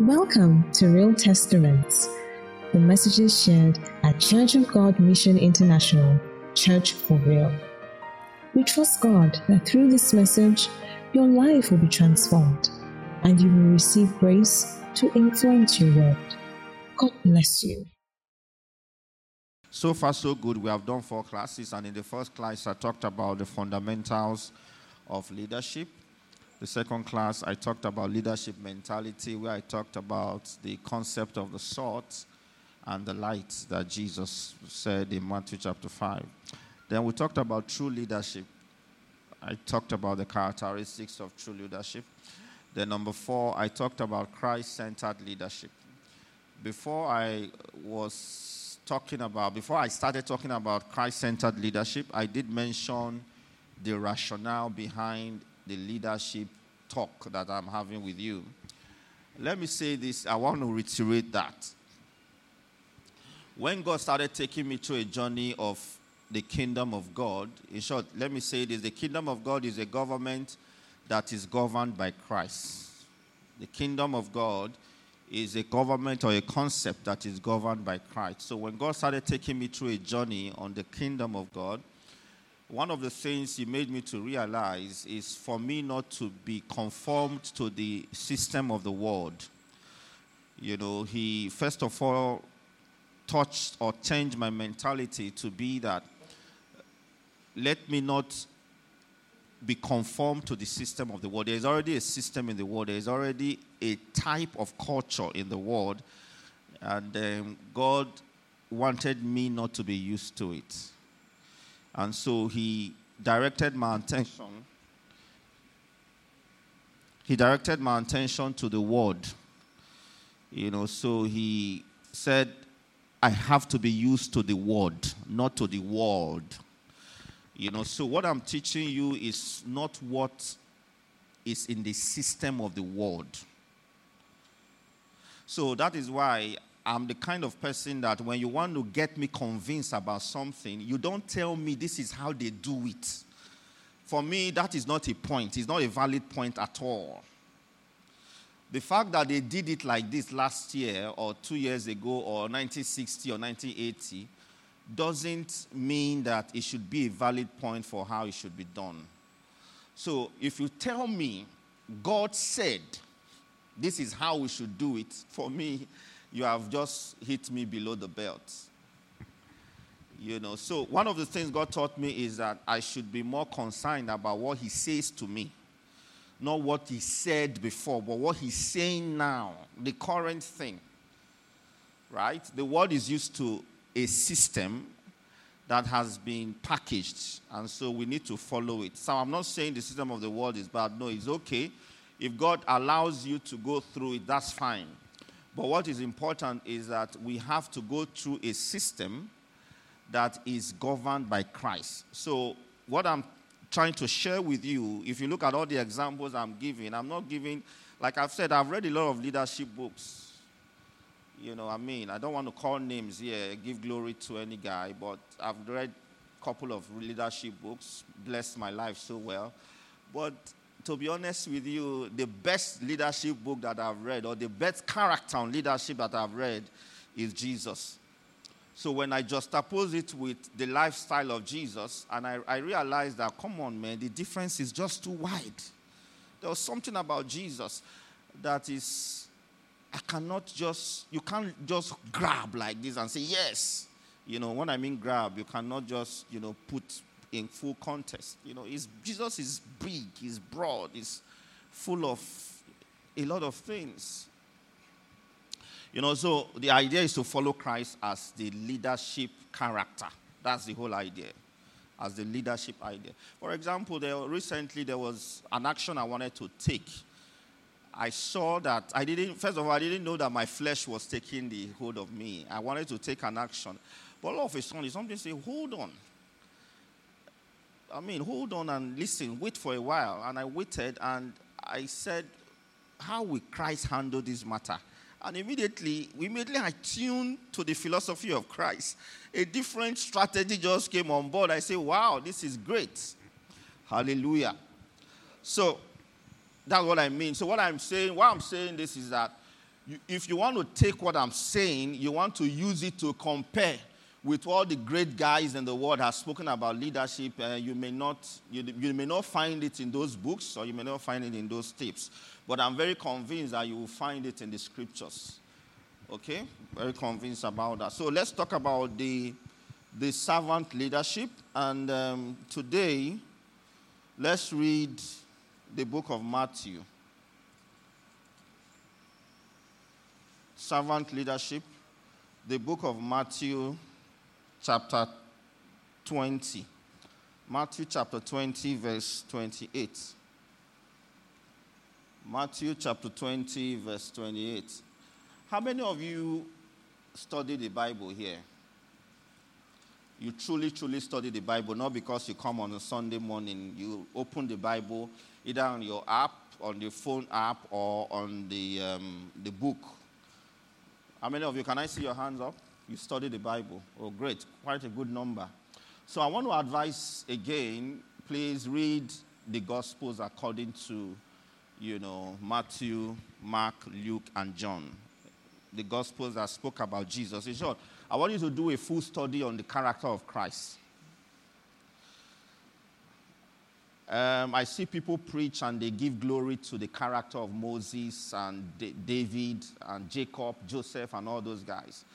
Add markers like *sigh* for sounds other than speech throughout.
Welcome to Real Testaments, the messages shared at Church of God Mission International, Church for Real. We trust God that through this message, your life will be transformed and you will receive grace to influence your world. God bless you. So far, so good. We have done four classes, and in the first class, I talked about the fundamentals of leadership. The second class, I talked about leadership mentality, where I talked about the concept of the salt and the light that Jesus said in Matthew chapter 5. Then we talked about true leadership. I talked about the characteristics of true leadership. Then, number four, I talked about Christ centered leadership. Before I was talking about, before I started talking about Christ centered leadership, I did mention the rationale behind the leadership talk that I'm having with you. Let me say this, I want to reiterate that. When God started taking me to a journey of the kingdom of God, in short, let me say this the kingdom of God is a government that is governed by Christ. The kingdom of God is a government or a concept that is governed by Christ. So when God started taking me through a journey on the kingdom of God, one of the things he made me to realize is for me not to be conformed to the system of the world. You know, he first of all touched or changed my mentality to be that let me not be conformed to the system of the world. There is already a system in the world, there is already a type of culture in the world, and um, God wanted me not to be used to it. And so he directed my attention. He directed my attention to the word. You know, so he said, I have to be used to the word, not to the world. You know, so what I'm teaching you is not what is in the system of the world. So that is why I'm the kind of person that when you want to get me convinced about something, you don't tell me this is how they do it. For me, that is not a point. It's not a valid point at all. The fact that they did it like this last year or two years ago or 1960 or 1980 doesn't mean that it should be a valid point for how it should be done. So if you tell me God said this is how we should do it, for me, you have just hit me below the belt. You know, so one of the things God taught me is that I should be more concerned about what He says to me. Not what He said before, but what He's saying now, the current thing. Right? The world is used to a system that has been packaged, and so we need to follow it. So I'm not saying the system of the world is bad. No, it's okay. If God allows you to go through it, that's fine. But what is important is that we have to go through a system that is governed by Christ. So, what I'm trying to share with you, if you look at all the examples I'm giving, I'm not giving, like I've said, I've read a lot of leadership books. You know, I mean, I don't want to call names here, give glory to any guy, but I've read a couple of leadership books, blessed my life so well. But to be honest with you, the best leadership book that I've read, or the best character on leadership that I've read, is Jesus. So when I just oppose it with the lifestyle of Jesus, and I, I realized that, come on, man, the difference is just too wide. There was something about Jesus that is, I cannot just, you can't just grab like this and say, yes. You know, when I mean grab, you cannot just, you know, put in full context. You know, Jesus is big, he's broad, he's full of a lot of things. You know, so the idea is to follow Christ as the leadership character. That's the whole idea, as the leadership idea. For example, there recently there was an action I wanted to take. I saw that I didn't. First of all, I didn't know that my flesh was taking the hold of me. I wanted to take an action, but all of a sudden, something said, "Hold on." I mean, hold on and listen, wait for a while. And I waited and I said, How will Christ handle this matter? And immediately, immediately I tuned to the philosophy of Christ. A different strategy just came on board. I said, Wow, this is great. Hallelujah. So that's what I mean. So what I'm saying, why I'm saying this is that if you want to take what I'm saying, you want to use it to compare with all the great guys in the world have spoken about leadership, uh, you, may not, you, you may not find it in those books or you may not find it in those tapes. But I'm very convinced that you will find it in the scriptures. Okay? Very convinced about that. So let's talk about the, the servant leadership. And um, today, let's read the book of Matthew. Servant leadership, the book of Matthew chapter 20. Matthew chapter 20, verse 28. Matthew chapter 20, verse 28. How many of you study the Bible here? You truly, truly study the Bible, not because you come on a Sunday morning. You open the Bible either on your app, on the phone app, or on the, um, the book. How many of you, can I see your hands up? You study the Bible. Oh, great. Quite a good number. So I want to advise again, please read the Gospels according to, you know, Matthew, Mark, Luke, and John. The Gospels that spoke about Jesus. In short, I want you to do a full study on the character of Christ. Um, I see people preach and they give glory to the character of Moses and D- David and Jacob, Joseph, and all those guys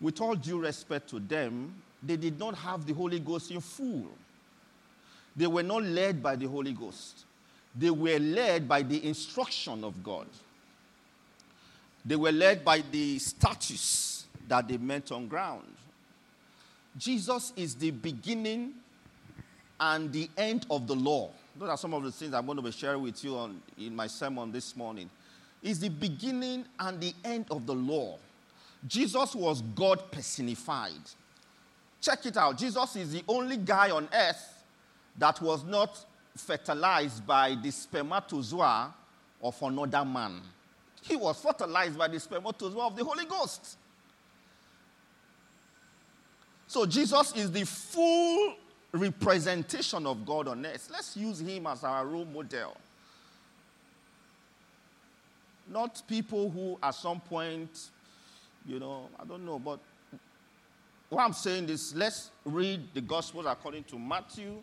with all due respect to them, they did not have the Holy Ghost in full. They were not led by the Holy Ghost, they were led by the instruction of God. They were led by the status that they met on ground. Jesus is the beginning and the end of the law. Those are some of the things I'm going to be sharing with you on, in my sermon this morning. Is the beginning and the end of the law. Jesus was God personified. Check it out. Jesus is the only guy on earth that was not fertilized by the spermatozoa of another man. He was fertilized by the spermatozoa of the Holy Ghost. So Jesus is the full representation of God on earth. Let's use him as our role model. Not people who at some point you know, I don't know. But what I'm saying is let's read the Gospels according to Matthew,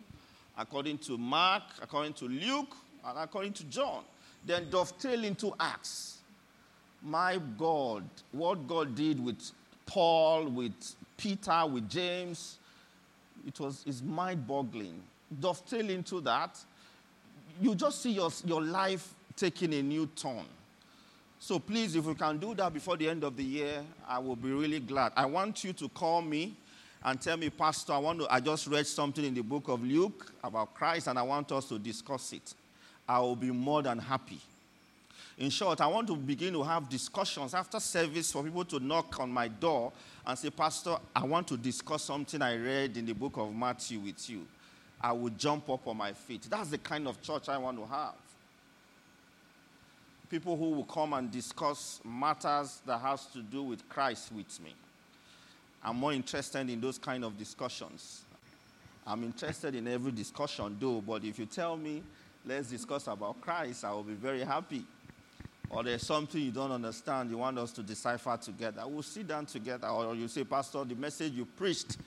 according to Mark, according to Luke, and according to John. Then dovetail into Acts. My God, what God did with Paul, with Peter, with James, it was is mind-boggling. Dovetail into that, you just see your, your life taking a new turn. So please, if we can do that before the end of the year, I will be really glad. I want you to call me and tell me, Pastor, I want to, I just read something in the book of Luke about Christ and I want us to discuss it. I will be more than happy. In short, I want to begin to have discussions after service for people to knock on my door and say, Pastor, I want to discuss something I read in the book of Matthew with you. I will jump up on my feet. That's the kind of church I want to have people who will come and discuss matters that has to do with Christ with me. I'm more interested in those kind of discussions. I'm interested in every discussion, though, but if you tell me, let's discuss about Christ, I will be very happy. Or there's something you don't understand, you want us to decipher together. We'll sit down together. Or you say, Pastor, the message you preached,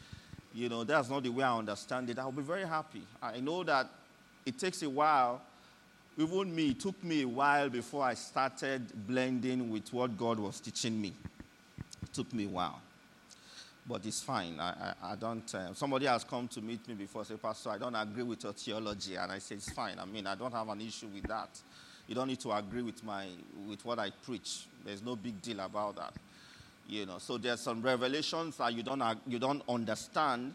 you know, that's not the way I understand it. I'll be very happy. I know that it takes a while even me, it took me a while before I started blending with what God was teaching me. It took me a while. But it's fine. I, I, I don't. Uh, somebody has come to meet me before, say, Pastor, I don't agree with your theology. And I say, it's fine. I mean, I don't have an issue with that. You don't need to agree with, my, with what I preach. There's no big deal about that. You know, so there's some revelations that you don't, you don't understand,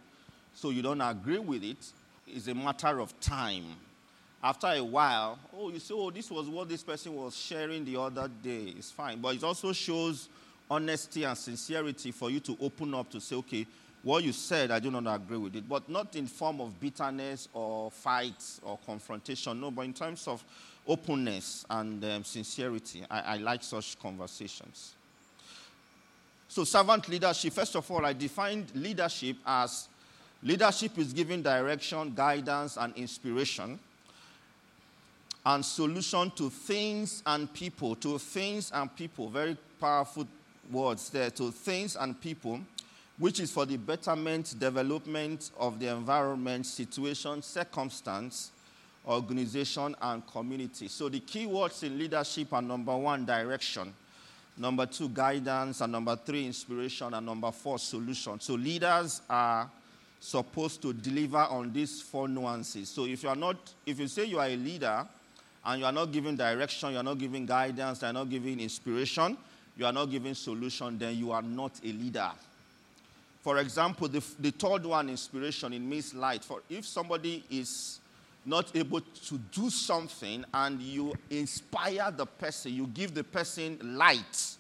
so you don't agree with it. It's a matter of time after a while, oh, you say, oh, this was what this person was sharing the other day. It's fine. But it also shows honesty and sincerity for you to open up to say, okay, what you said, I do not agree with it. But not in form of bitterness or fights or confrontation. No, but in terms of openness and um, sincerity. I, I like such conversations. So, servant leadership, first of all, I defined leadership as leadership is giving direction, guidance, and inspiration and solution to things and people. To things and people. Very powerful words there. To things and people, which is for the betterment, development of the environment, situation, circumstance, organization, and community. So the key words in leadership are number one, direction. Number two, guidance. And number three, inspiration. And number four, solution. So leaders are supposed to deliver on these four nuances. So if you are not, if you say you are a leader and you are not giving direction, you are not giving guidance, you are not giving inspiration, you are not giving solution, then you are not a leader. For example, the, the third one, inspiration, it means light. For if somebody is not able to do something and you inspire the person, you give the person light,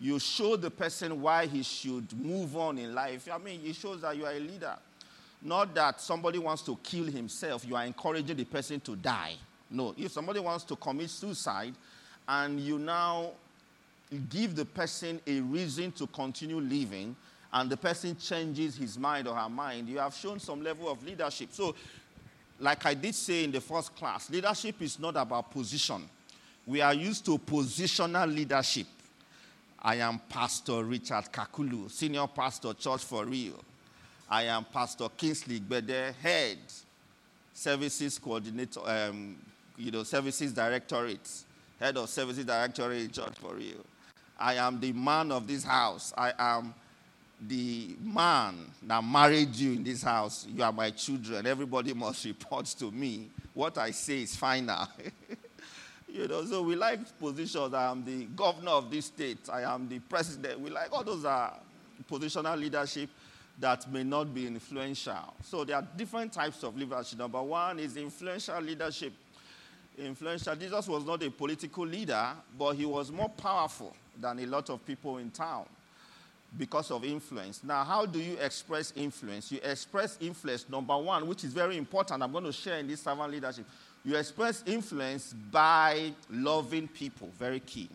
you show the person why he should move on in life. I mean, it shows that you are a leader. Not that somebody wants to kill himself, you are encouraging the person to die. No, if somebody wants to commit suicide and you now give the person a reason to continue living and the person changes his mind or her mind, you have shown some level of leadership. So, like I did say in the first class, leadership is not about position. We are used to positional leadership. I am Pastor Richard Kakulu, Senior Pastor, Church for Real. I am Pastor Kingsley Gbede, Head, Services Coordinator, um, you know, Services Directorate, Head of Services Directorate, Church for Real. I am the man of this house. I am the man that married you in this house. You are my children. Everybody must *laughs* report to me. What I say is final. *laughs* you know, so we like positions. I am the governor of this state. I am the president. We like all those are positional leadership that may not be influential. So there are different types of leadership. Number one is influential leadership. Influential. Jesus was not a political leader, but he was more powerful than a lot of people in town because of influence. Now, how do you express influence? You express influence, number one, which is very important. I'm going to share in this servant leadership. You express influence by loving people, very key.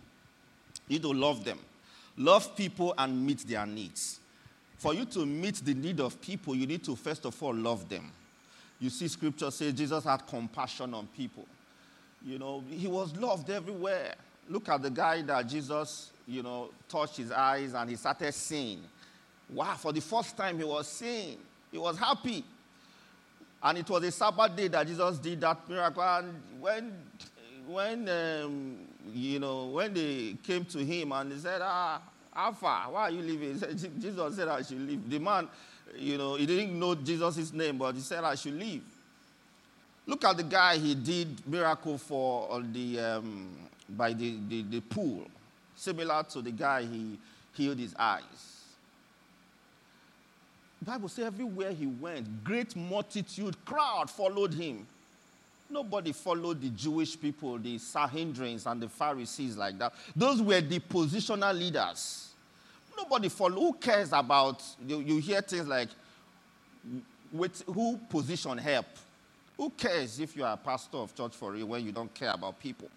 You to love them. Love people and meet their needs. For you to meet the need of people, you need to first of all love them. You see, scripture says Jesus had compassion on people. You know, he was loved everywhere. Look at the guy that Jesus, you know, touched his eyes and he started seeing. Wow, for the first time he was seeing. He was happy. And it was a Sabbath day that Jesus did that miracle. And when, when um, you know, when they came to him and they said, ah, Alpha. Why are you leaving? *laughs* Said, Jesus said I should leave. The man, you know, he didn't know Jesus' name, but he said I should leave. Look at the guy he did miracle for on the, um, by the, the, the pool, similar to the guy he healed his eyes. The Bible says everywhere he went, great multitude, crowd followed him. Nobody followed the Jewish people, the Sanhedrins and the Pharisees like that. Those were the positional leaders. Nobody follow. Who cares about, you, you hear things like, with who position help? Who cares if you are a pastor of church for you when you don't care about people?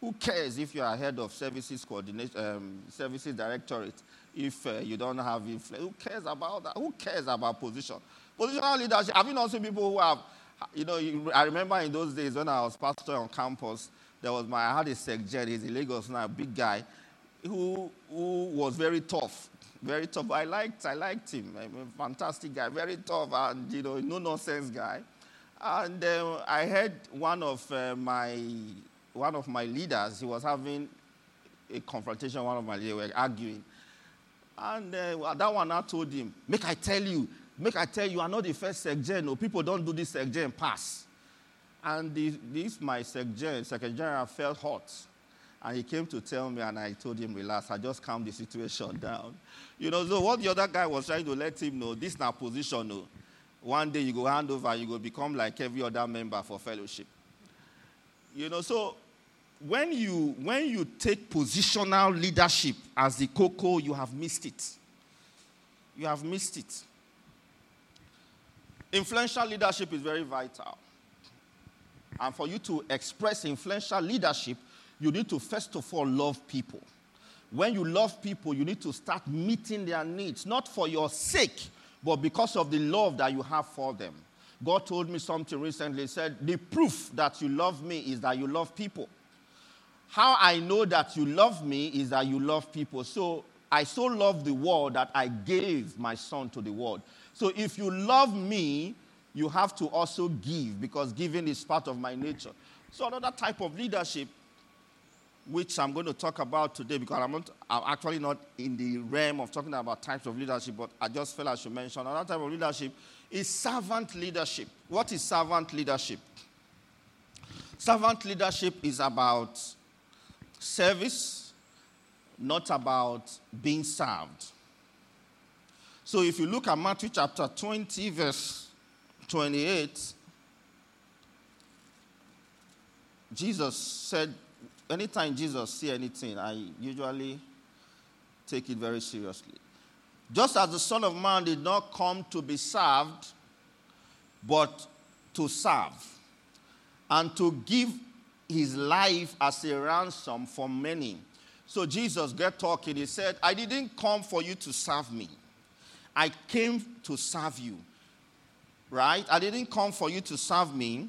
Who cares if you are head of services coordination, um, services directorate, if uh, you don't have influence? Who cares about that? Who cares about position? Positional leadership. Have you not seen people who have you know, I remember in those days when I was pastor on campus, there was my, I had a secretary, he's a Lagos now, a big guy, who, who was very tough, very tough. I liked, I liked him, a fantastic guy, very tough and, you know, no nonsense guy. And uh, I heard one of uh, my, one of my leaders, he was having a confrontation, one of my leaders were arguing. And uh, that one I told him, make I tell you, Make I tell you, are not the first secgen. No, people don't do this secgen pass. And this, this my secgen, second general, felt hot. And he came to tell me, and I told him, relax, I just calmed the situation *laughs* down. You know, so what the other guy was trying to let him know, this is not position. No. One day you go hand over, you go become like every other member for fellowship. You know, so when you when you take positional leadership as the cocoa, you have missed it. You have missed it. Influential leadership is very vital. And for you to express influential leadership, you need to first of all love people. When you love people, you need to start meeting their needs, not for your sake, but because of the love that you have for them. God told me something recently. He said, The proof that you love me is that you love people. How I know that you love me is that you love people. So I so love the world that I gave my son to the world. So if you love me, you have to also give because giving is part of my nature. So another type of leadership, which I'm going to talk about today, because I'm, not, I'm actually not in the realm of talking about types of leadership, but I just felt I should mention another type of leadership is servant leadership. What is servant leadership? Servant leadership is about service, not about being served. So if you look at Matthew chapter 20, verse 28, Jesus said, anytime Jesus see anything, I usually take it very seriously. Just as the Son of Man did not come to be served, but to serve, and to give his life as a ransom for many. So Jesus get talking. He said, I didn't come for you to serve me. I came to serve you. Right? I didn't come for you to serve me.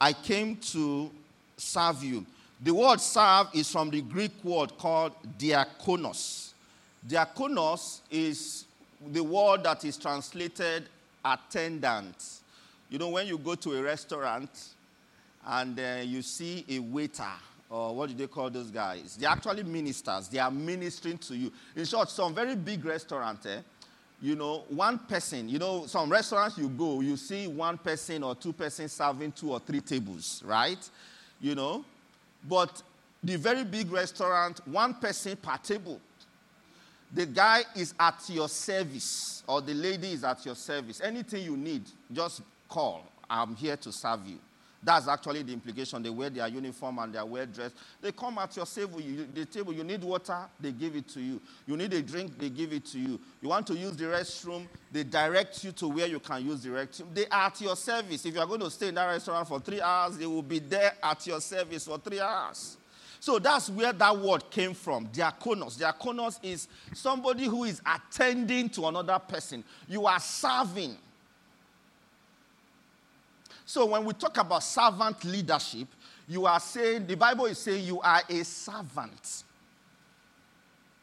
I came to serve you. The word serve is from the Greek word called diakonos. Diakonos is the word that is translated attendant. You know, when you go to a restaurant and uh, you see a waiter, or what do they call those guys? They're actually ministers. They are ministering to you. In short, some very big restaurant, eh, you know, one person, you know, some restaurants you go, you see one person or two persons serving two or three tables, right? You know, but the very big restaurant, one person per table. The guy is at your service, or the lady is at your service. Anything you need, just call. I'm here to serve you. That's actually the implication. They wear their uniform and they're well dressed. They come at your table. You, the table. You need water, they give it to you. You need a drink, they give it to you. You want to use the restroom, they direct you to where you can use the restroom. They are at your service. If you are going to stay in that restaurant for three hours, they will be there at your service for three hours. So that's where that word came from. Diakonos. Diakonos is somebody who is attending to another person. You are serving. So when we talk about servant leadership, you are saying, the Bible is saying you are a servant.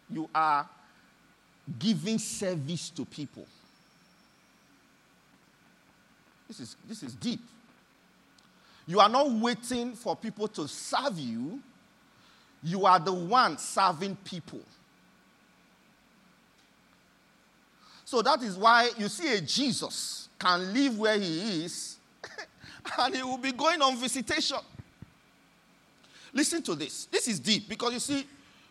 You are giving service to people. This is, this is deep. You are not waiting for people to serve you, you are the one serving people. So that is why you see a Jesus can live where he is *laughs* and he will be going on visitation. Listen to this. This is deep because you see,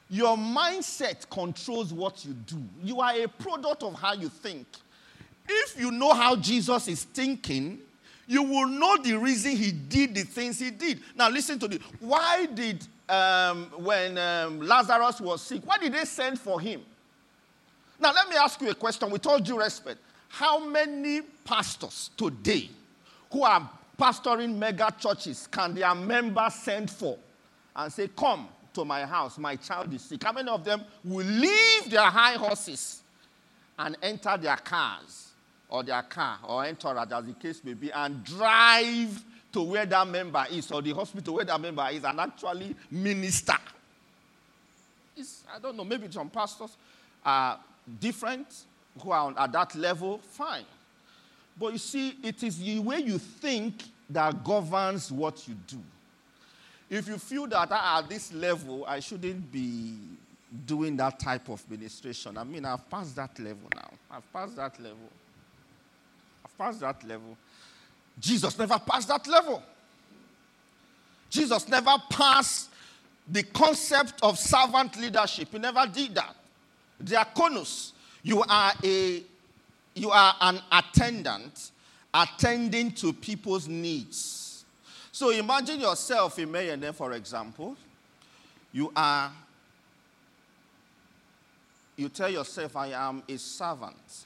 your mindset controls what you do. You are a product of how you think. If you know how Jesus is thinking, you will know the reason he did the things he did. Now, listen to this. Why did, um, when um, Lazarus was sick, why did they send for him? Now, let me ask you a question with all due respect. How many pastors today who are pastoring mega churches can their members send for and say, Come to my house, my child is sick? How many of them will leave their high horses and enter their cars or their car or entourage, as the case may be, and drive to where that member is or the hospital where that member is and actually minister? It's, I don't know, maybe some pastors are different who are on, at that level, fine. But you see, it is the way you think that governs what you do. If you feel that ah, at this level, I shouldn't be doing that type of ministration, I mean, I've passed that level now. I've passed that level. I've passed that level. Jesus never passed that level. Jesus never passed the concept of servant leadership. He never did that. Diakonos, you are a you are an attendant attending to people's needs. So imagine yourself in Mayenne, for example. You are, you tell yourself, I am a servant.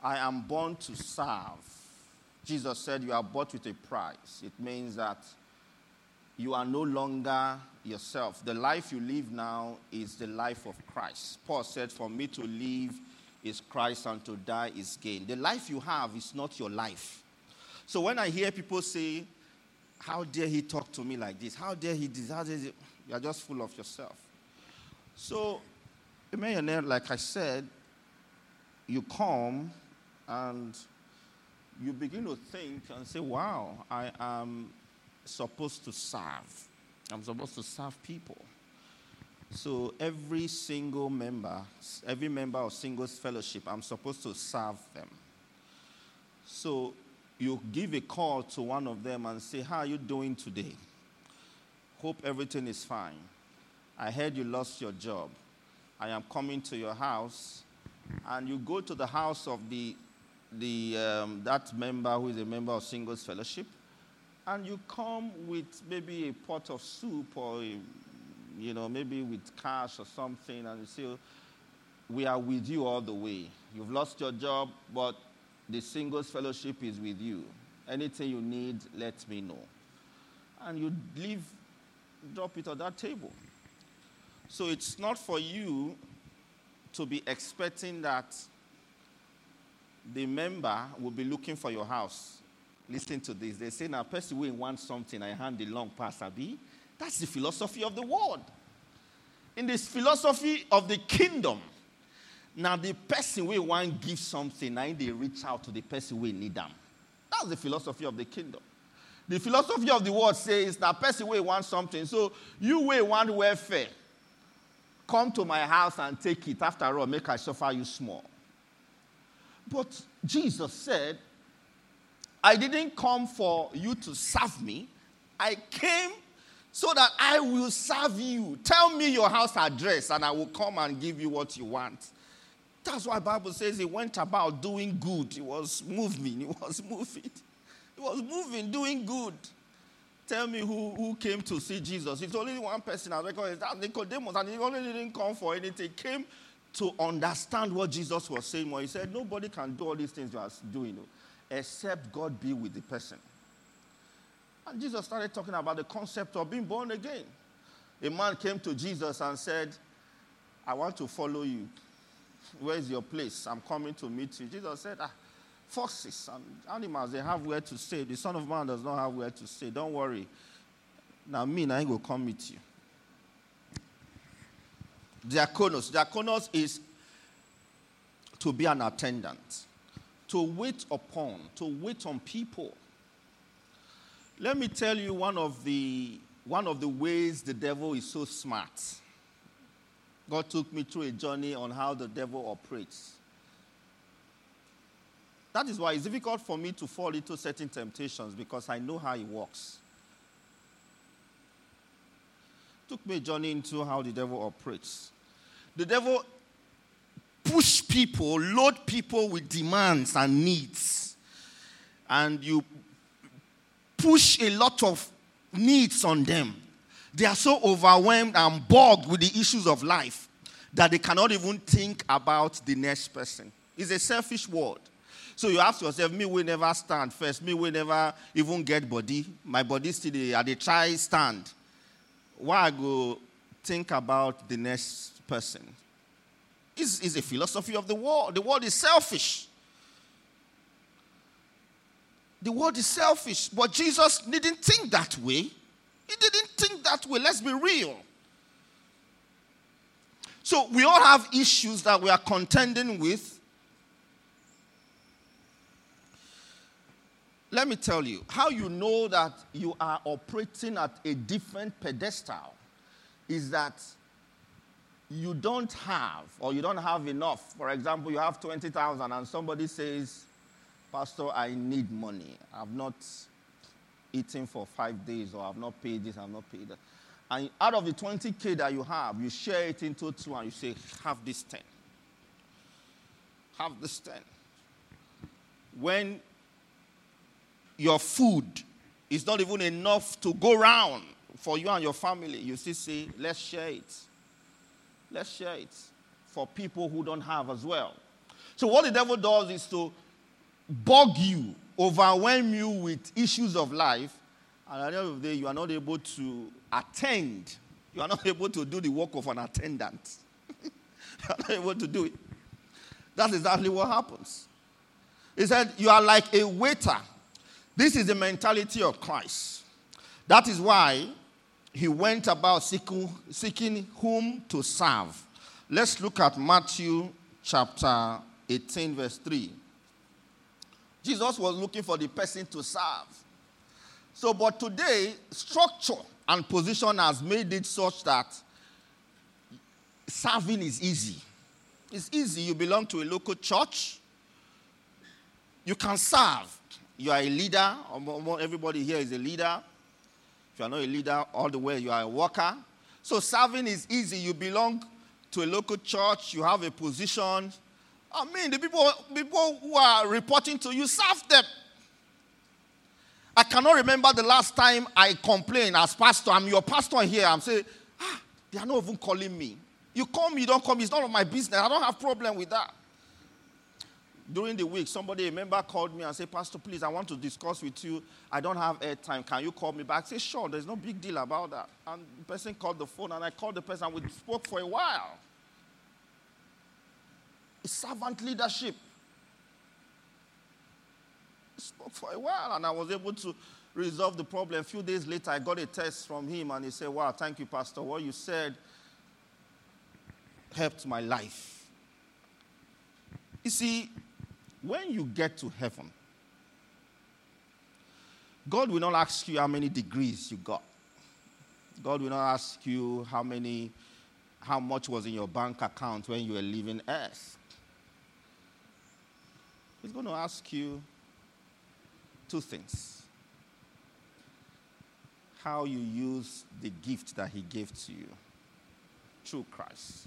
I am born to serve. Jesus said, You are bought with a price. It means that you are no longer yourself. The life you live now is the life of Christ. Paul said, For me to live is Christ and to die is gain. The life you have is not your life. So when I hear people say, How dare he talk to me like this? How dare he this? You are just full of yourself. So, a millionaire, like I said, you come and you begin to think and say, Wow, I am supposed to serve. I'm supposed to serve people. So every single member, every member of singles fellowship, I'm supposed to serve them. So you give a call to one of them and say, How are you doing today? Hope everything is fine. I heard you lost your job. I am coming to your house. And you go to the house of the, the, um, that member who is a member of Singles Fellowship, and you come with maybe a pot of soup or, a, you know, maybe with cash or something, and you say, We are with you all the way. You've lost your job, but the singles fellowship is with you. Anything you need, let me know. And you leave, drop it on that table. So it's not for you to be expecting that the member will be looking for your house. Listen to this. They say, now, person will want something, I hand the long pass, Abi. That's the philosophy of the world. In this philosophy of the kingdom, now, the person we want give something, now they reach out to the person we need them. That's the philosophy of the kingdom. The philosophy of the world says that person we want something. So you will want welfare. Come to my house and take it. After all, make I suffer you small. But Jesus said, I didn't come for you to serve me. I came so that I will serve you. Tell me your house address and I will come and give you what you want. That's why Bible says he went about doing good. He was moving. *laughs* He was moving. He was moving, doing good. Tell me who, who came to see Jesus. It's only one person I reckon that Nicodemus, and he only didn't come for anything. Came to understand what Jesus was saying. When he said, Nobody can do all these things you are doing except God be with the person. And Jesus started talking about the concept of being born again. A man came to Jesus and said, I want to follow you. Where is your place? I'm coming to meet you. Jesus said, ah, Foxes and animals, they have where to stay. The Son of Man does not have where to stay. Don't worry. Now, me, I will come meet you. Diakonos. Diakonos is to be an attendant, to wait upon, to wait on people. Let me tell you one of the one of the ways the devil is so smart. God took me through a journey on how the devil operates. That is why it's difficult for me to fall into certain temptations because I know how he works. Took me a journey into how the devil operates. The devil push people, load people with demands and needs. And you push a lot of needs on them they are so overwhelmed and bogged with the issues of life that they cannot even think about the next person. It's a selfish world. So you ask yourself, me will never stand first. Me will never even get body. My body still at the try stand. Why I go think about the next person? Is a philosophy of the world. The world is selfish. The world is selfish. But Jesus didn't think that way. He didn't think that way. Let's be real. So we all have issues that we are contending with. Let me tell you how you know that you are operating at a different pedestal is that you don't have or you don't have enough. For example, you have 20,000 and somebody says, Pastor, I need money. I've not eaten for five days, or I've not paid this, I've not paid that. And out of the 20K that you have, you share it into two and you say, have this 10. Have this 10. When your food is not even enough to go round for you and your family, you still say, let's share it. Let's share it for people who don't have as well. So, what the devil does is to bog you overwhelm you with issues of life, and at the end of the day, you are not able to attend. You are not *laughs* able to do the work of an attendant. *laughs* you are not able to do it. That's exactly what happens. He said, You are like a waiter This is the mentality of Christ. That is why he went about seeking, seeking whom to serve. Let's look at Matthew chapter 18, verse 3. Jesus was looking for the person to serve. So, but today, structure and position has made it such that serving is easy. It's easy. You belong to a local church, you can serve. You are a leader. Um, um, um, everybody here is a leader. If you are not a leader all the way, you are a worker. So serving is easy. You belong to a local church, you have a position. I mean, the people, people who are reporting to you, serve them. I cannot remember the last time I complained as pastor. I'm your pastor here. I'm saying, ah, they are not even calling me. You call me, you don't call me. It's none of my business. I don't have problem with that. During the week, somebody, a member called me and said, Pastor, please, I want to discuss with you. I don't have air time. Can you call me back? I said, sure, there's no big deal about that. And the person called the phone, and I called the person, and we spoke for a while. Servant leadership spoke for a while and I was able to resolve the problem. A few days later, I got a text from him and he said, Wow, thank you, Pastor. What you said helped my life. You see, when you get to heaven, God will not ask you how many degrees you got. God will not ask you how many, how much was in your bank account when you were leaving earth. He's going to ask you two things how you use the gift that He gave to you through Christ.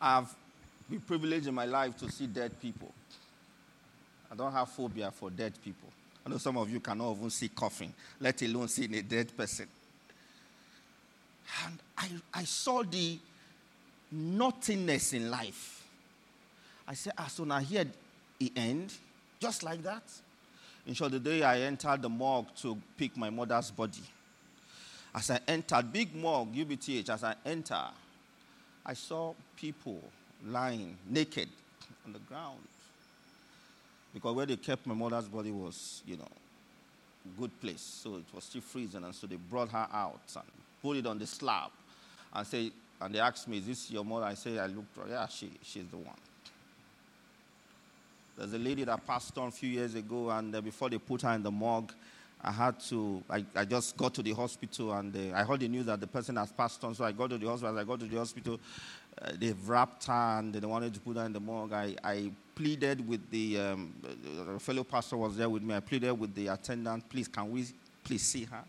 I've been privileged in my life to see dead people. I don't have phobia for dead people. I know some of you cannot even see coughing, let alone seeing a dead person. And I, I saw the nothingness in life. I said, ah, so now here it end just like that. In short, the day I entered the morgue to pick my mother's body, as I entered, big morgue, UBTH, as I entered, I saw people lying naked on the ground. Because where they kept my mother's body was, you know, good place. So it was still freezing. And so they brought her out and put it on the slab and say, and they asked me, Is this your mother? I say, I looked, yeah, she, she's the one. There's a lady that passed on a few years ago, and uh, before they put her in the morgue, I had to, I, I just got to the hospital and uh, I heard the news that the person has passed on. So I got to the hospital. As I got to the hospital, uh, they've wrapped her and they wanted to put her in the morgue. I, I pleaded with the um, fellow pastor was there with me. I pleaded with the attendant, please, can we please see her?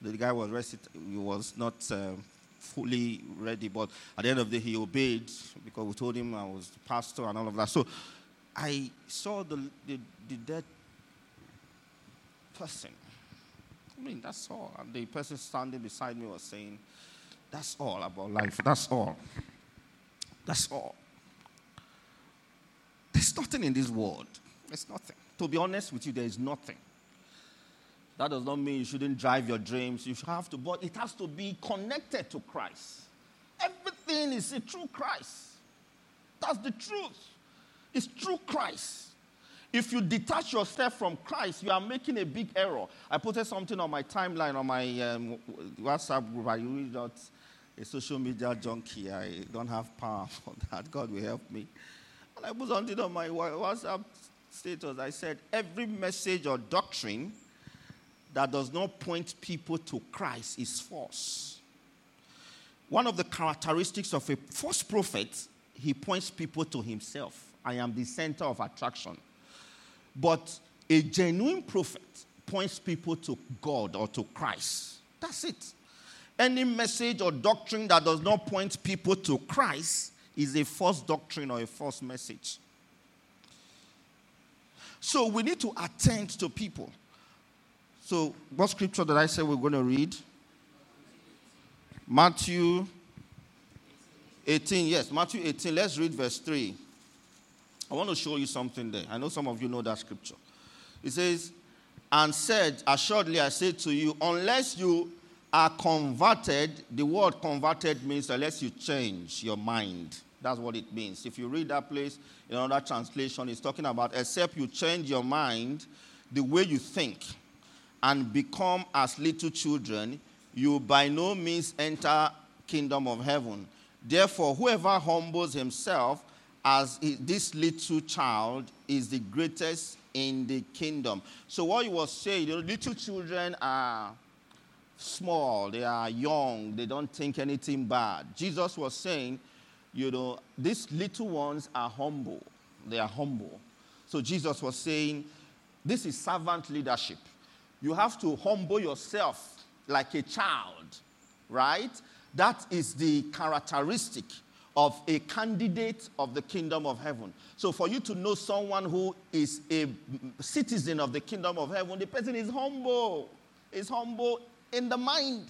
The guy was rested, he was not uh, fully ready, but at the end of the day, he obeyed because we told him I was the pastor and all of that. So I saw the, the, the dead person. I mean, that's all. And the person standing beside me was saying, That's all about life. That's all. That's all. There's nothing in this world. There's nothing. To be honest with you, there is nothing. That does not mean you shouldn't drive your dreams. You have to, but it has to be connected to Christ. Everything is through Christ. That's the truth. It's through Christ. If you detach yourself from Christ, you are making a big error. I posted something on my timeline on my um, WhatsApp group. I really not a social media junkie. I don't have power *laughs* for that. God will help me. And I put something on my WhatsApp status. I said, every message or doctrine that does not point people to Christ is false. One of the characteristics of a false prophet, he points people to himself. I am the center of attraction. But a genuine prophet points people to God or to Christ. That's it. Any message or doctrine that does not point people to Christ is a false doctrine or a false message. So we need to attend to people. So, what scripture did I say we're going to read? Matthew 18. Yes, Matthew 18. Let's read verse 3. I want to show you something there. I know some of you know that scripture. It says, And said, Assuredly I say to you, unless you are converted, the word converted means unless you change your mind. That's what it means. If you read that place in another translation, it's talking about except you change your mind, the way you think, and become as little children, you by no means enter kingdom of heaven. Therefore, whoever humbles himself as this little child is the greatest in the kingdom. So what he was saying, the little children are small, they are young, they don't think anything bad. Jesus was saying, you know, these little ones are humble. They are humble. So Jesus was saying, this is servant leadership. You have to humble yourself like a child, right? That is the characteristic of a candidate of the kingdom of heaven. So, for you to know someone who is a citizen of the kingdom of heaven, the person is humble. Is humble in the mind.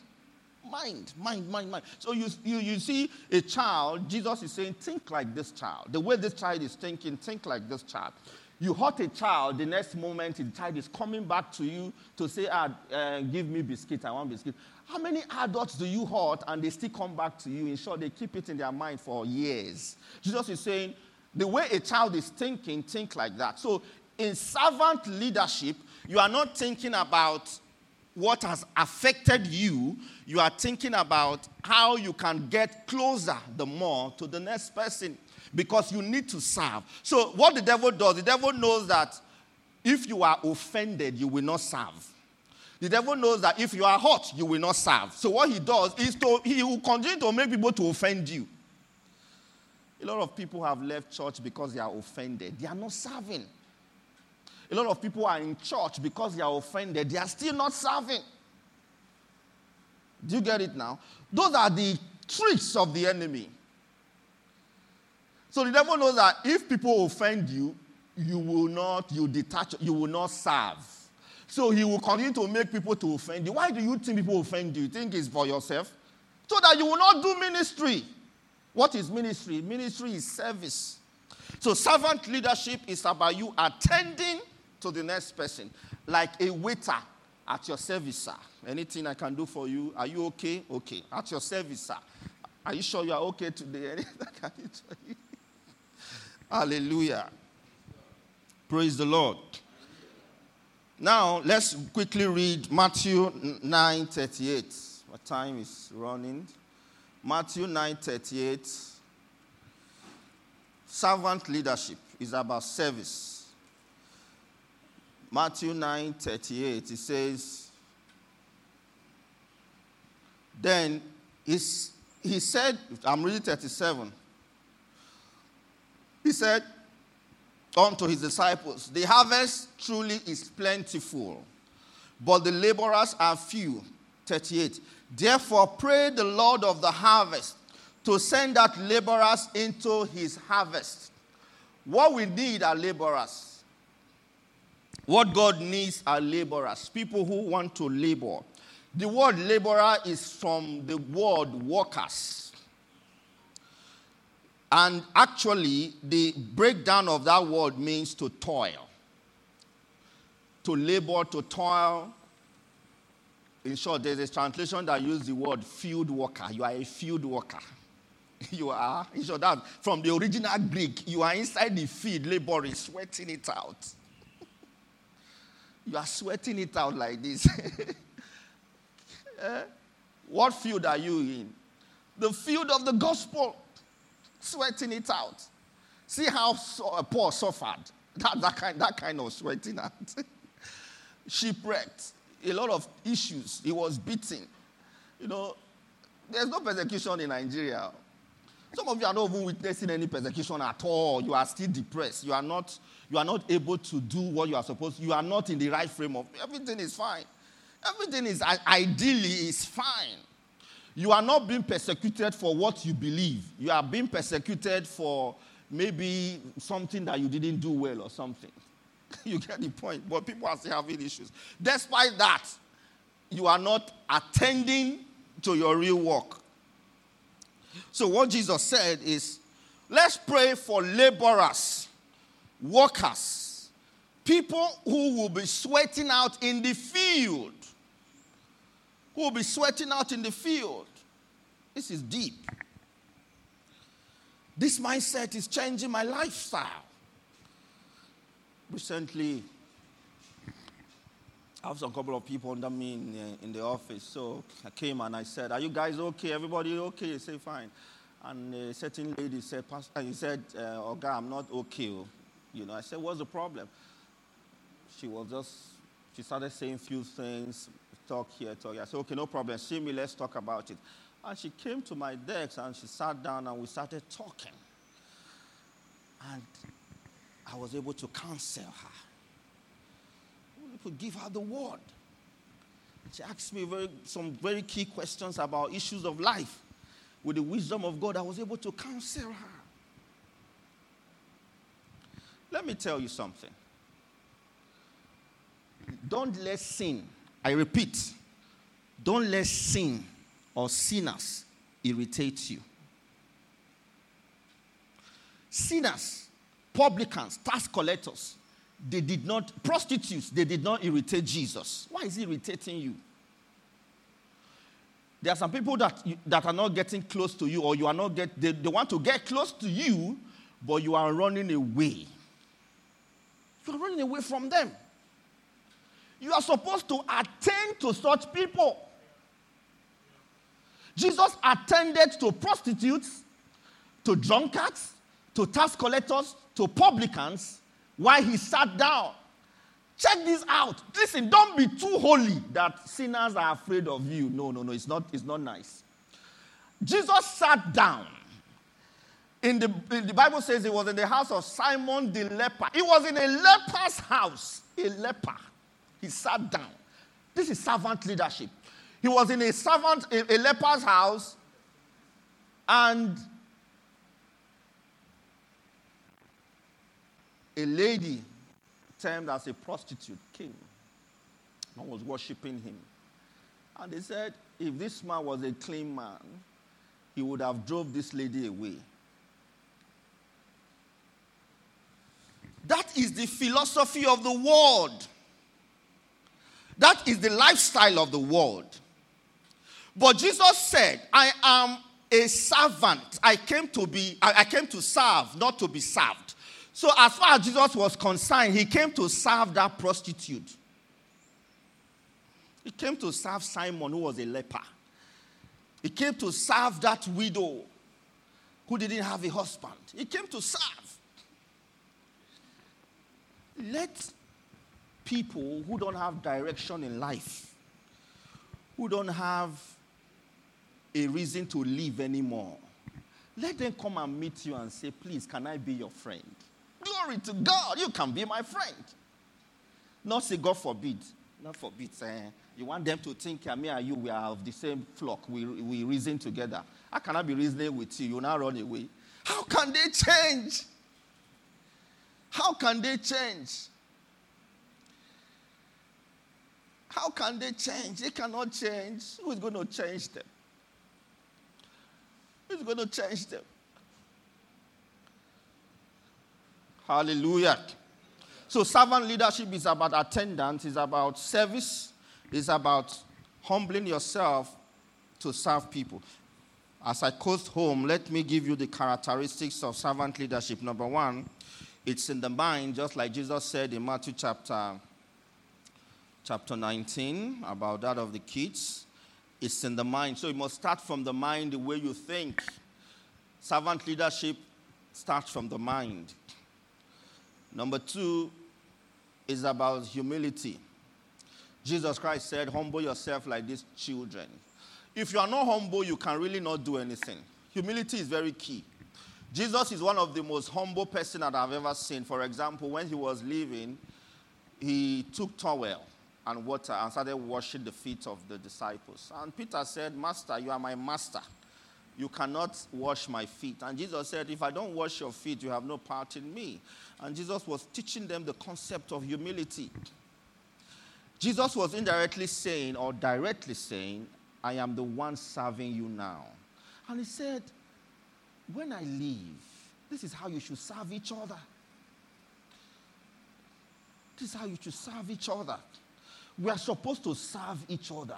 Mind, mind, mind, mind. So you, you, you see a child, Jesus is saying, think like this child. The way this child is thinking, think like this child. You hurt a child, the next moment the child is coming back to you to say, ah, uh, give me biscuit, I want biscuit. How many adults do you hurt and they still come back to you? In short, they keep it in their mind for years. Jesus is saying, the way a child is thinking, think like that. So in servant leadership, you are not thinking about what has affected you, you are thinking about how you can get closer the more to the next person because you need to serve. So, what the devil does, the devil knows that if you are offended, you will not serve. The devil knows that if you are hot, you will not serve. So, what he does is to, he will continue to make people to offend you. A lot of people have left church because they are offended. They are not serving. A lot of people are in church because they are offended. They are still not serving. Do you get it now? Those are the tricks of the enemy. So the devil knows that if people offend you, you will not, you detach, you will not serve. So he will continue to make people to offend you. Why do you think people offend you? You think it's for yourself? So that you will not do ministry. What is ministry? Ministry is service. So servant leadership is about you attending to the next person, like a waiter at your service, sir. Anything I can do for you? Are you okay? Okay. At your service, sir. Are you sure you are okay today? *laughs* Hallelujah. Praise the Lord. Now, let's quickly read Matthew 9 38. My time is running. Matthew 9 38. Servant leadership is about service. Matthew 9 38, it says, Then he said, I'm reading 37. He said unto his disciples, The harvest truly is plentiful, but the laborers are few. 38. Therefore, pray the Lord of the harvest to send out laborers into his harvest. What we need are laborers. What God needs are laborers, people who want to labor. The word laborer is from the word workers. And actually, the breakdown of that word means to toil. To labor, to toil. In short, there's a translation that uses the word field worker. You are a field worker. *laughs* You are, in short, that from the original Greek, you are inside the field laboring, sweating it out. *laughs* you are sweating it out like this. *laughs* eh? What field are you in? The field of the gospel sweating it out. See how uh, Paul suffered. *laughs* That, that, kind, that kind of sweating out. *laughs* Shipwrecked. A lot of issues. He was beaten. You know, there's no persecution in Nigeria. Some of you are not even witnessing any persecution at all. You are still depressed. You are not, you are not able to do what you are supposed to. You are not in the right frame of everything is fine. Everything is ideally is fine. You are not being persecuted for what you believe. You are being persecuted for maybe something that you didn't do well or something. *laughs* you get the point. But people are still having issues. Despite that, you are not attending to your real work. So, what Jesus said is let's pray for laborers, workers, people who will be sweating out in the field. Who will be sweating out in the field. This is deep. This mindset is changing my lifestyle. Recently, I have some couple of people under me in, uh, in the office. So I came and I said, Are you guys okay? Everybody okay? They say, Fine. And a certain lady said, Pastor, he said, uh, Oh, God, I'm not okay. Oh. You know, I said, What's the problem? She was just, she started saying few things, talk here, talk. I said, Okay, no problem. See me, let's talk about it. And she came to my desk and she sat down and we started talking. And I was able to counsel her to give her the word. She asked me very, some very key questions about issues of life. With the wisdom of God, I was able to counsel her. Let me tell you something. Don't let sin, I repeat, don't let sin or sinners irritate you. Sinners, publicans, tax collectors, they did not, prostitutes, they did not irritate Jesus. Why is he irritating you? There are some people that, that are not getting close to you, or you are not get, they, they want to get close to you, but you are running away. You are running away from them. You are supposed to attend to such people. Jesus attended to prostitutes, to drunkards, to tax collectors, to publicans, while he sat down. Check this out. Listen, don't be too holy that sinners are afraid of you. No, no, no, it's not, it's not nice. Jesus sat down. In the, in the Bible says he was in the house of Simon the leper. He was in a leper's house, a leper. He sat down. This is servant leadership. He was in a servant, a, a leper's house, and a lady termed as a prostitute came and was worshiping him. And they said, if this man was a clean man, he would have drove this lady away. That is the philosophy of the world. That is the lifestyle of the world. But Jesus said, I am a servant. I came to be, I came to serve, not to be served. So, as far as Jesus was concerned, he came to serve that prostitute. He came to serve Simon, who was a leper. He came to serve that widow who didn't have a husband. He came to serve. Let people who don't have direction in life, who don't have a reason to live anymore, let them come and meet you and say, Please, can I be your friend? Glory to God. You can be my friend. Not say, God forbid. Not forbid. Uh, you want them to think me and you, we are of the same flock. We, we reason together. I be reasoning with you? You now run away. How can they change? How can they change? How can they change? They cannot change. Who is going to change them? Who's going to change them? Hallelujah. So, servant leadership is about attendance, is about service, is about humbling yourself to serve people. As I coast home, let me give you the characteristics of servant leadership. Number one, it's in the mind, just like Jesus said in Matthew chapter, chapter 19 about that of the kids. It's in the mind. So it must start from the mind, the way you think. Servant leadership starts from the mind. Number two is about humility. Jesus Christ said, Humble yourself like these children. If you are not humble, you can really not do anything. Humility is very key. Jesus is one of the most humble person that I've ever seen. For example, when he was leaving, he took towel and water and started washing the feet of the disciples. And Peter said, Master, you are my master. You cannot wash my feet. And Jesus said, If I don't wash your feet, you have no part in me. And Jesus was teaching them the concept of humility. Jesus was indirectly saying, or directly saying, I am the one serving you now. And he said, When I leave, this is how you should serve each other. This is how you should serve each other. We are supposed to serve each other.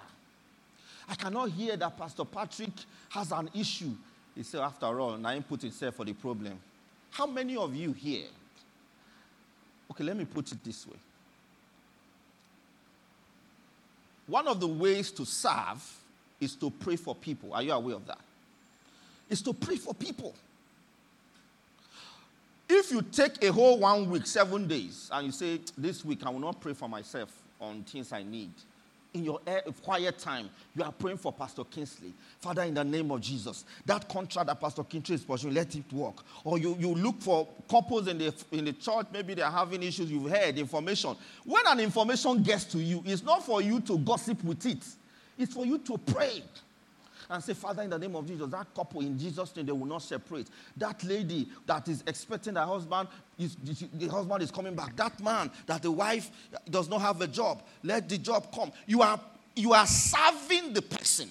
I cannot hear that Pastor Patrick has an issue He said, after all, Naim put himself for the problem. How many of you here? Okay, let me put it this way. One of the ways to serve is to pray for people. Are you aware of that? Is to pray for people. If you take a whole one week, seven days, and you say, This week I will not pray for myself on things I need, in your quiet time, you are praying for Pastor Kingsley. Father, in the name of Jesus, that contract that Pastor Kingsley is pursuing, let it work. Or you, you look for couples in the, in the church, maybe they're having issues, you've heard information. When an information gets to you, it's not for you to gossip with it, it's for you to pray and say, Father, in the name of Jesus, that couple in Jesus' name, they will not separate. That lady that is expecting her husband, is, the husband is coming back. That man that the wife does not have a job, let the job come. You are, you are serving the person.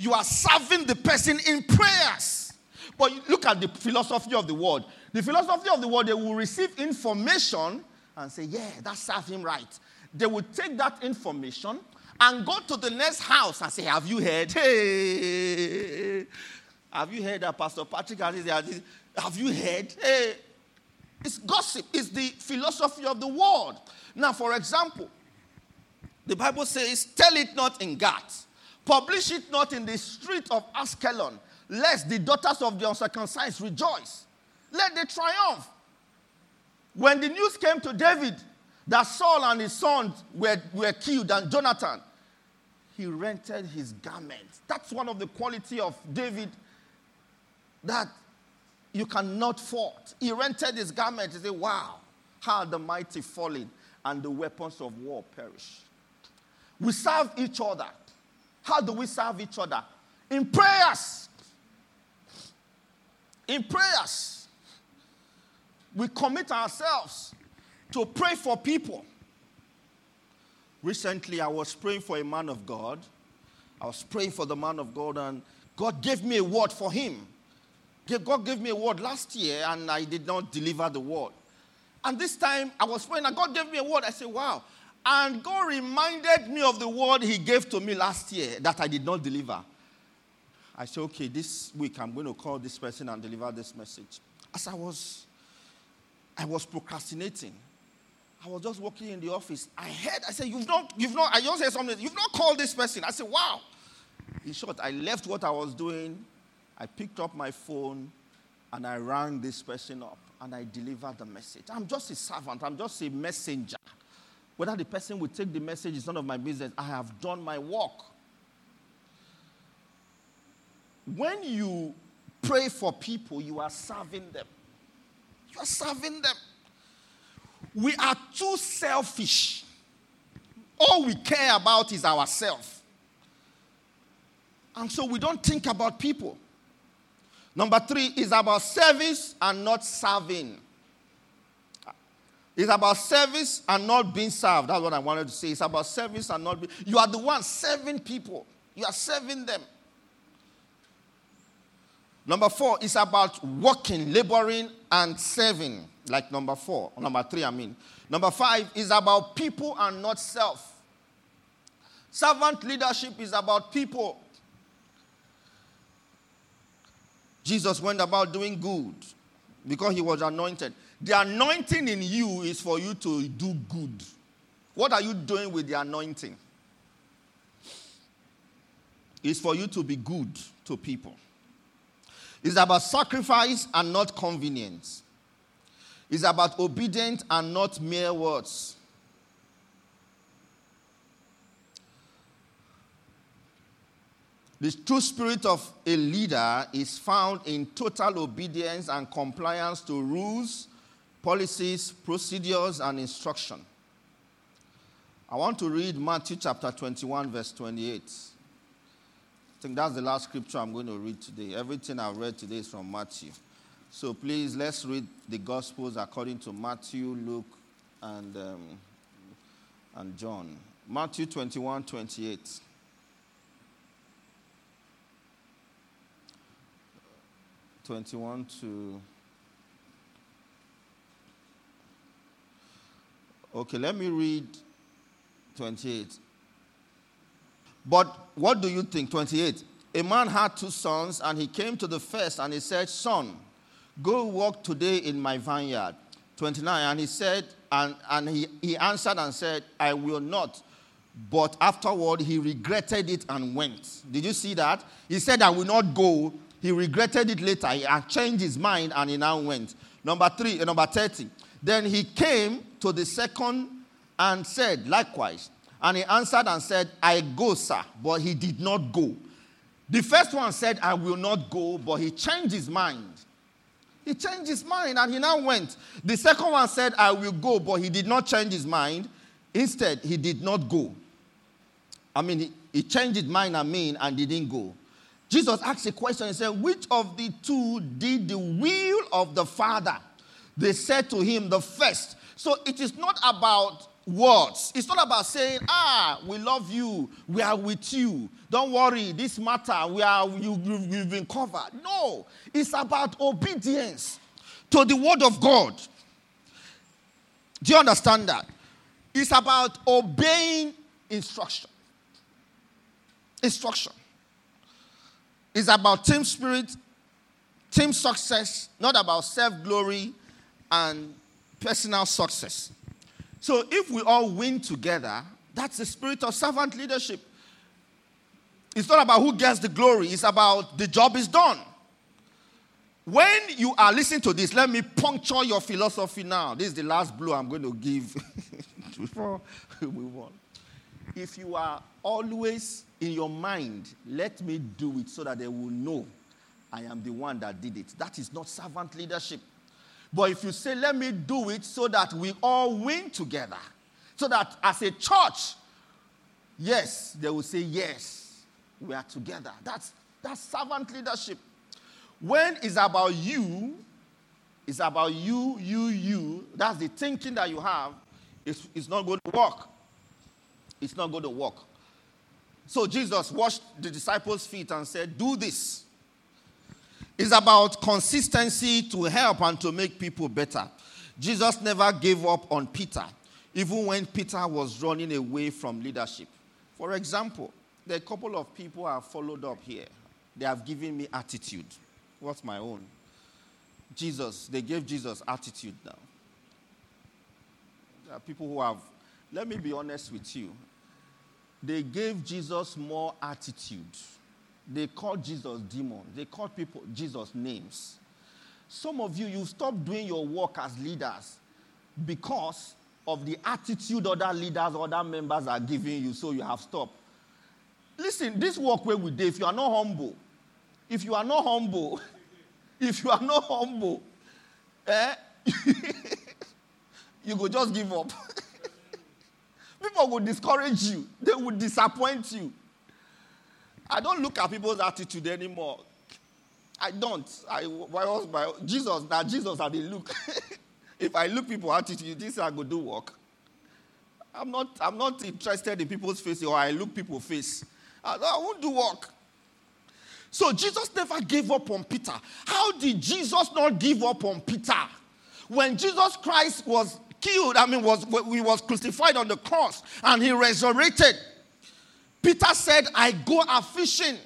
You are serving the person in prayers. But look at the philosophy of the world. The philosophy of the world, they will receive information and say, Yeah, that serves him right. They will take that information and go to the next house and say, Have you heard? Hey, *laughs* have you heard that Pastor Patrick has this? Have you heard? Hey, it's gossip, it's the philosophy of the world. Now, for example, the Bible says, Tell it not in Gath, publish it not in the street of Askelon, lest the daughters of the uncircumcised rejoice. Let them triumph. When the news came to David that Saul and his sons were, were killed and Jonathan, he rented his garments. That's one of the quality of David that you cannot fault. He rented his garments. He said, Wow, how the mighty fallen and the weapons of war perish. We serve each other. How do we serve each other? In prayers. In prayers. We commit ourselves to pray for people. Recently, I was praying for a man of God. I was praying for the man of God, and God gave me a word for him. God gave me a word last year, and I did not deliver the word. And this time, I was praying, and God gave me a word. I said, Wow. And God reminded me of the word He gave to me last year that I did not deliver. I said, Okay, this week I'm going to call this person and deliver this message. As I was, I was procrastinating. I was just working in the office. I heard, I said, You've not, you've not, I just said something, you've not called this person. I said, Wow. In short, I left what I was doing, I picked up my phone, and I rang this person up and I delivered the message. I'm just a servant, I'm just a messenger. Whether the person will take the message is none of my business. I have done my work. When you pray for people, you are serving them. You are serving them. We are too selfish. All we care about is ourselves. And so we don't think about people. Number three is about service and not serving. It's about service and not being served. That's what I wanted to say. It's about service and not being. You are the one serving people. You are serving them. Number four is about working, laboring, and serving like number four, number three, I mean. Number five is about people and not self. Servant leadership is about people. Jesus went about doing good because he was anointed. The anointing in you is for you to do good. What are you doing with the anointing? It's for you to be good to people. It's about sacrifice and not convenience is about obedience and not mere words. The true spirit of a leader is found in total obedience and compliance to rules, policies, procedures, and instruction. I want to read Matthew chapter 21, verse 28. I think that's the last scripture I'm going to read today. Everything I've read today is from Matthew. So please, let's read the Gospels according to Matthew, Luke, and, um, and John. Matthew 21 28. Twenty-one to okay. Let me read twenty-eight. But what do you think? Twenty-eight. a man had two sons, and he came to the first and he said, Son, go work today in my vineyard. 29. And he said, and, and he, he answered and said, I will not. But afterward, he regretted it and went. Did you see that? He said, I will not go. He regretted it later. He changed his mind and he now went. Number three, number 30. Then he came to the second and said, likewise. And he answered and said, I go, sir. But he did not go. The first one said, I will not go, but he changed his mind. He changed his mind and he now went. The second one said, I will go, but he did not change his mind. Instead, he did not go. I mean, he, he changed his mind, I mean, and didn't go. Jesus asked a question. He said, Which of the two did the will of the Father? They said to him, The first. So it is not about words. It's not about saying, ah, we love you, we are with you. Don't worry, this matter, we are you, you've, been covered. No, it's about obedience to the word of God. Do you understand that? It's about obeying instruction. Instruction. It's about team spirit, team success, not about self glory and personal success. So if we all win together, that's the spirit of servant leadership. It's not about who gets the glory, it's about the job is done. When you are listening to this, let me puncture your philosophy now. This is the last blow I'm going to give *laughs* before we move on. If you are always in your mind, let me do it so that they will know I am the one that did it. That is not servant leadership. But if you say, let me do it so that we all win together, so that as a church, yes, they will say, yes, we are together. That's, that's servant leadership. When it's about you, it's about you, you, you, that's the thinking that you have, it's, it's not going to work. It's not going to work. So Jesus washed the disciples' feet and said, Do this. It's about consistency to help and to make people better. Jesus never gave up on Peter, even when Peter was running away from leadership. For example, there are a couple of people I have followed up here. They have given me attitude. What's my own? Jesus, they gave Jesus attitude now. There are people who have, let me be honest with you, they gave Jesus more attitude they called Jesus demon. They called people Jesus names. Some of you, you stop doing your work as leaders because of the attitude other leaders, other members are giving you, so you have stopped. Listen, this work where we do, if you are not humble, if you are not humble, *laughs* if you are not humble, eh, *laughs* you go just give up. *laughs* People will discourage you, they will disappoint you. I don't look at people's attitude anymore. I don't. I why was my Jesus now Jesus I they look. *laughs* if I look people attitude, this I go do work. I'm not I'm not interested in people's face or I look people face. I, I won't do work. So Jesus never gave up on Peter. How did Jesus not give up on Peter? When Jesus Christ was killed, I mean, was he was crucified on the cross and he resurrected. Peter said, I go a fishing.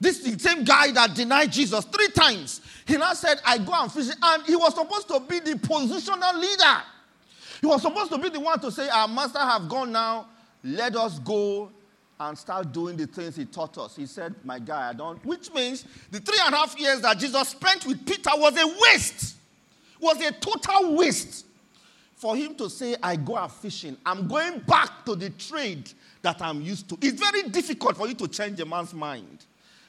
This is the same guy that denied Jesus three times. He now said, I go and fishing. And he was supposed to be the positional leader. He was supposed to be the one to say, Our master have gone now. Let us go and start doing the things he taught us. He said, My guy, I don't. Which means the three and a half years that Jesus spent with Peter was a waste, was a total waste. For him to say, I go a fishing, I'm going back to the trade that I'm used to. It's very difficult for you to change a man's mind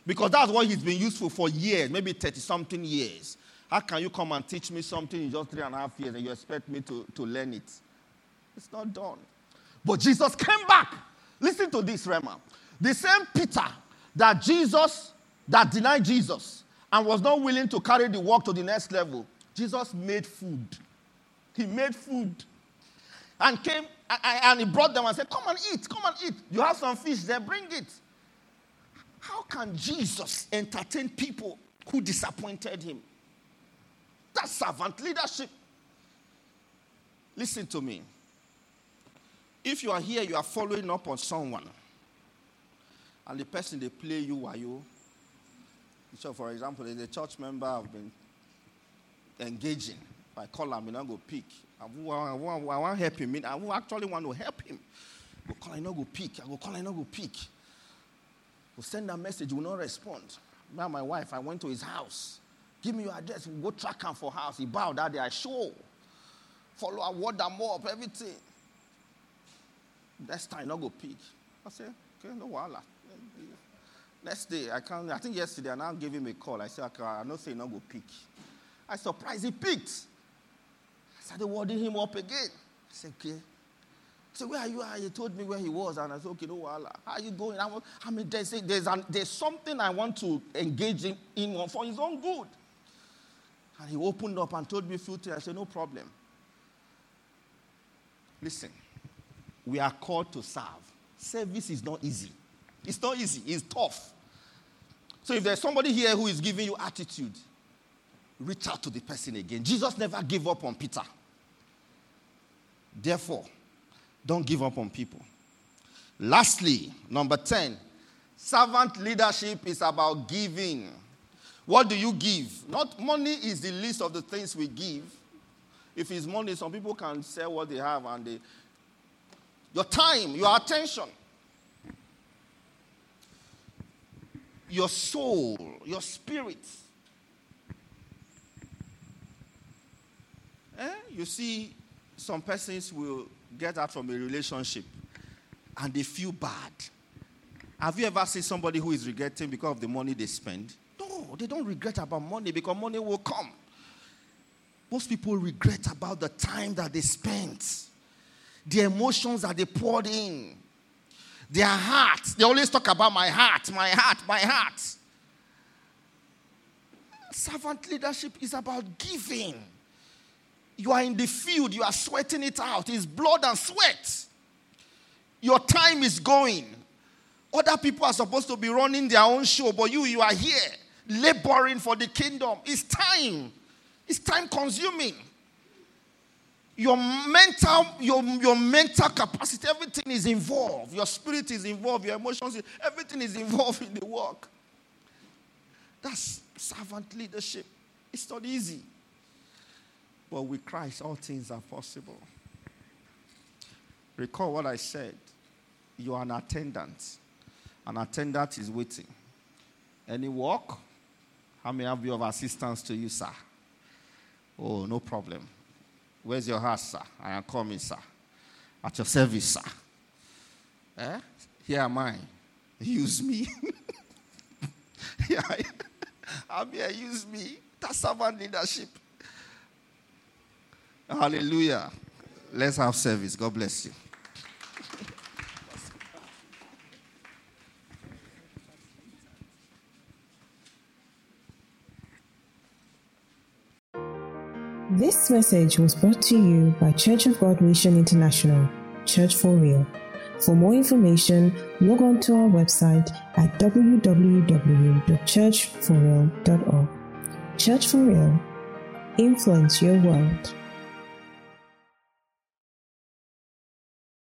because that's what he's been useful for years, maybe 30 something years. How can you come and teach me something in just three and a half years and you expect me to, to learn it? It's not done. But Jesus came back. Listen to this, Rema. The same Peter that Jesus, that denied Jesus and was not willing to carry the work to the next level, Jesus made food. He made food and came and he brought them and said, Come and eat, come and eat. You have some fish there, bring it. How can Jesus entertain people who disappointed him? That's servant leadership. Listen to me. If you are here, you are following up on someone, and the person they play you, are you? So, for example, there's a church member I've been engaging. I call him, he not go pick. I want, I want, help him. I actually want to help him. Go call, I not go pick. I go call, I not go pick. Go send a message, will not respond. Now my wife, I went to his house. Give me your address. We'll go track him for house. He bowed that day. I show. Follow a word them up, everything. Next time, not go pick. I say, okay, no wala. Next day, I can't, I think yesterday, I now gave him a call. I said, okay, I know say not go pick. I surprised he picked. Started wording him up again. I said, okay. So where are you? Ah, he told me where he was, and I said, okay, no wala. How are you going? I, I mean, there's, an, there's something I want to engage him in for his own good. And he opened up and told me a few things. I said, no problem. Listen, we are called to serve. Service is not easy. It's not easy, it's tough. So if there's somebody here who is giving you attitude, reach out to the person again. Jesus never gave up on Peter. Therefore, don't give up on people. Lastly, number 10, servant leadership is about giving. What do you give? Not money is the least of the things we give. If it's money, some people can sell what they have and they. Your time, your attention, your soul, your spirit. Eh? You see, some persons will get out from a relationship and they feel bad. Have you ever seen somebody who is regretting because of the money they spend? No, they don't regret about money because money will come. Most people regret about the time that they spent, the emotions that they poured in, their heart. They always talk about my heart, my heart, my heart. Servant leadership is about giving. You are in the field, you are sweating it out. It's blood and sweat. Your time is going. Other people are supposed to be running their own show, but you, you are here laboring for the kingdom. It's time. It's time consuming. Your mental, your, your mental capacity, everything is involved. Your spirit is involved, your emotions, everything is involved in the work. That's servant leadership. It's not easy. But with Christ, all things are possible. Recall what I said. You are an attendant. An attendant is waiting. Any work? How many have you of assistance to you, sir? Oh, no problem. Where's your house, sir? I am coming, sir. At your service, sir. Eh? Here am I. Use me. *laughs* yeah, I'm here. Use me. That's servant leadership. Hallelujah. Let's have service. God bless you. This message was brought to you by Church of God Mission International, Church for Real. For more information, log on to our website at www.churchforreal.org. Church for Real. Influence your world.